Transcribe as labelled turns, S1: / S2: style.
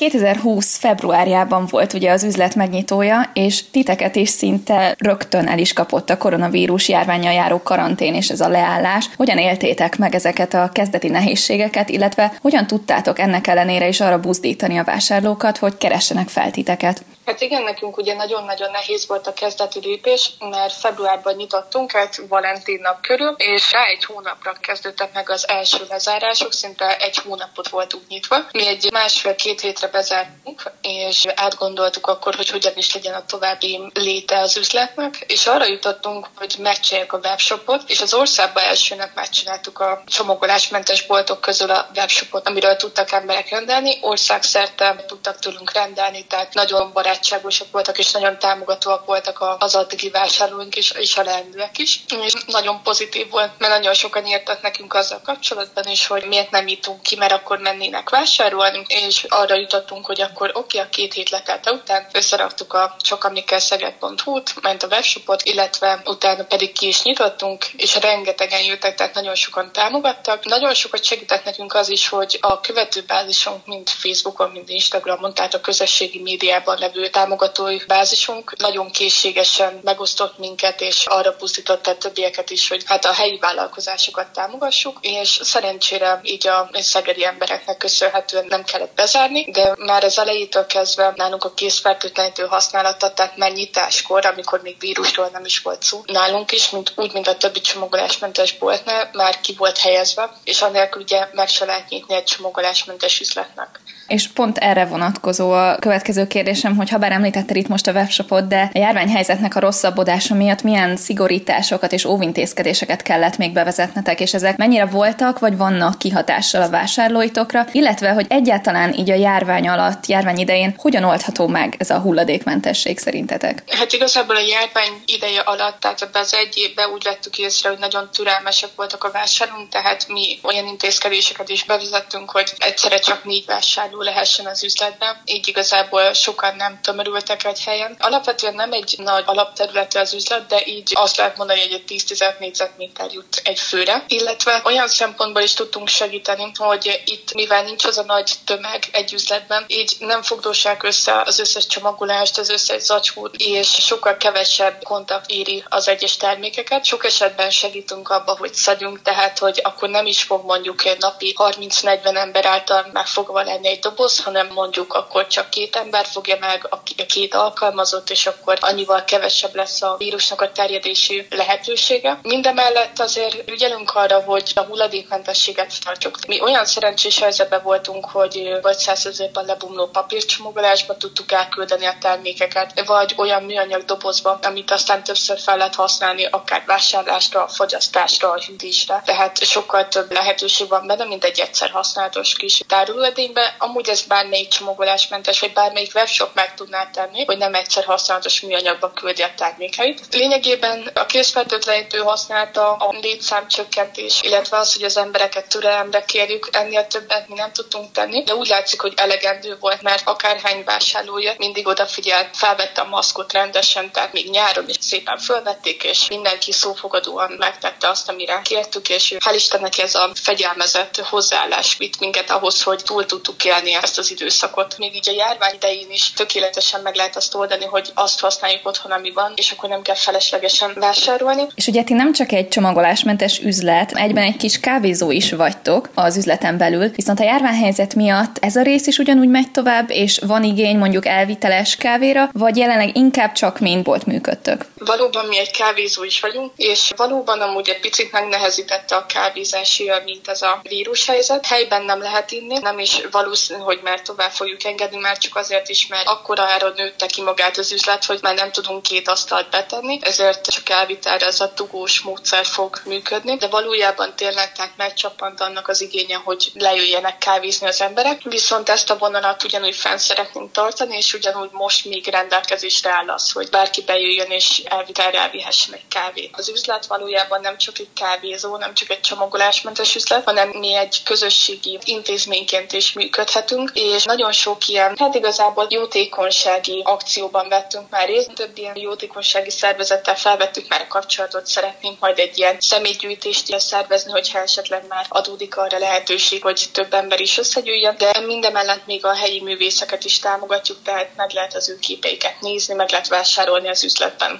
S1: 2020 februárjában volt ugye az üzlet megnyitója, és titeket is szinte rögtön el is kapott a koronavírus járványjal járó karantén és ez a leállás. Hogyan éltétek meg ezeket a kezdeti nehézségeket, illetve hogyan tudtátok ennek ellenére is arra buzdítani a vásárlókat, hogy keressenek fel titeket?
S2: Hát igen, nekünk ugye nagyon-nagyon nehéz volt a kezdeti lépés, mert februárban nyitottunk egy Valentin nap körül, és rá egy hónapra kezdődtek meg az első lezárások, szinte egy hónapot voltunk nyitva. Mi egy másfél-két hétre bezártunk, és átgondoltuk akkor, hogy hogyan is legyen a további léte az üzletnek, és arra jutottunk, hogy megcsináljuk a webshopot, és az országban elsőnek megcsináltuk a csomagolásmentes boltok közül a webshopot, amiről tudtak emberek rendelni, országszerte tudtak tőlünk rendelni, tehát nagyon barát barátságosak voltak, és nagyon támogatóak voltak az addigi vásárlóink is, és a leendőek is. És nagyon pozitív volt, mert nagyon sokan írtak nekünk azzal kapcsolatban is, hogy miért nem jutunk ki, mert akkor mennének vásárolni, és arra jutottunk, hogy akkor oké, okay, a két hét letelte után összeraktuk a csokamikkelszeged.hu-t, ment a webshopot, illetve utána pedig ki is nyitottunk, és rengetegen jöttek, tehát nagyon sokan támogattak. Nagyon sokat segített nekünk az is, hogy a követőbázisunk mind Facebookon, mind Instagramon, tehát a közösségi médiában levő támogatói bázisunk nagyon készségesen megosztott minket, és arra pusztított a többieket is, hogy hát a helyi vállalkozásokat támogassuk, és szerencsére így a szegedi embereknek köszönhetően nem kellett bezárni, de már az elejétől kezdve nálunk a készfertőtlenítő használata, tehát megnyitáskor, amikor még vírusról nem is volt szó, nálunk is, mint, úgy, mint a többi csomagolásmentes boltnál, már ki volt helyezve, és annélkül ugye meg se lehet nyitni egy csomagolásmentes üzletnek.
S1: És pont erre vonatkozó a következő kérdésem, hogy ha bár említetted itt most a webshopot, de a járványhelyzetnek a rosszabbodása miatt milyen szigorításokat és óvintézkedéseket kellett még bevezetnetek, és ezek mennyire voltak, vagy vannak kihatással a vásárlóitokra, illetve hogy egyáltalán így a járvány alatt, járvány idején hogyan oldható meg ez a hulladékmentesség szerintetek?
S2: Hát igazából a járvány ideje alatt, tehát ebbe az egy évben úgy vettük észre, hogy nagyon türelmesek voltak a vásárlók, tehát mi olyan intézkedéseket is bevezettünk, hogy egyszerre csak négy vásárló lehessen az üzletben. Így igazából sokan nem tömörültek egy helyen. Alapvetően nem egy nagy alapterülete az üzlet, de így azt lehet mondani, hogy egy 10-15 négyzetméter jut egy főre. Illetve olyan szempontból is tudtunk segíteni, hogy itt, mivel nincs az a nagy tömeg egy üzletben, így nem fogdósák össze az összes csomagolást, az összes zacskót, és sokkal kevesebb kontakt éri az egyes termékeket. Sok esetben segítünk abba, hogy szedjünk, tehát hogy akkor nem is fog mondjuk napi 30-40 ember által megfogva lenni egy doboz, hanem mondjuk akkor csak két ember fogja meg, a két alkalmazott, és akkor annyival kevesebb lesz a vírusnak a terjedési lehetősége. Mindemellett azért ügyelünk arra, hogy a hulladékmentességet tartjuk. Mi olyan szerencsés helyzetben voltunk, hogy vagy százezérben lebomló papírcsomagolásba tudtuk elküldeni a termékeket, vagy olyan műanyag dobozba, amit aztán többször fel lehet használni, akár vásárlásra, fogyasztásra, a hűtésre. Tehát sokkal több lehetőség van benne, mint egy egyszer használatos kis tárolóedénybe. Amúgy amúgy ez bármelyik csomagolásmentes, vagy bármelyik webshop meg tudná tenni, hogy nem egyszer használatos műanyagba küldi a termékeit. Lényegében a készfertőtlenítő használta a létszámcsökkentés, illetve az, hogy az embereket türelemre kérjük, ennél többet mi nem tudtunk tenni, de úgy látszik, hogy elegendő volt, mert akárhány vásárlója mindig odafigyelt, felvette a maszkot rendesen, tehát még nyáron is szépen fölvették, és mindenki szófogadóan megtette azt, amire kértük, és hál' Istennek ez a fegyelmezett hozzáállás vitt minket ahhoz, hogy túl tudtuk élni oldani ezt az időszakot. Még így a járvány idején is tökéletesen meg lehet azt oldani, hogy azt használjuk otthon, ami van, és akkor nem kell feleslegesen vásárolni.
S1: És ugye ti nem csak egy csomagolásmentes üzlet, egyben egy kis kávézó is vagytok az üzleten belül, viszont a járványhelyzet miatt ez a rész is ugyanúgy megy tovább, és van igény mondjuk elviteles kávéra, vagy jelenleg inkább csak mint bolt működtök?
S2: Valóban mi egy kávézó is vagyunk, és valóban amúgy egy picit megnehezítette a kávézási, mint ez a vírushelyzet. Helyben nem lehet inni, nem is valószínű, hogy már tovább fogjuk engedni, már csak azért is, mert akkora ára nőtte ki magát az üzlet, hogy már nem tudunk két asztalt betenni, ezért csak elvitelre ez a tugós módszer fog működni, de valójában tényleg tehát megcsapant annak az igénye, hogy lejöjjenek kávézni az emberek, viszont ezt a vonalat ugyanúgy fenn szeretnénk tartani, és ugyanúgy most még rendelkezésre áll az, hogy bárki bejöjjön és elvitelre elvihessen egy kávét. Az üzlet valójában nem csak egy kávézó, nem csak egy csomagolásmentes üzlet, hanem mi egy közösségi intézményként is működhet segíthetünk, és nagyon sok ilyen, hát igazából jótékonysági akcióban vettünk már részt, több ilyen jótékonysági szervezettel felvettük már a kapcsolatot, szeretnénk majd egy ilyen személygyűjtést szervezni, hogyha esetleg már adódik arra lehetőség, hogy több ember is összegyűjjön, de mindemellett még a helyi művészeket is támogatjuk, tehát meg lehet az ő képeiket nézni, meg lehet vásárolni az üzletben.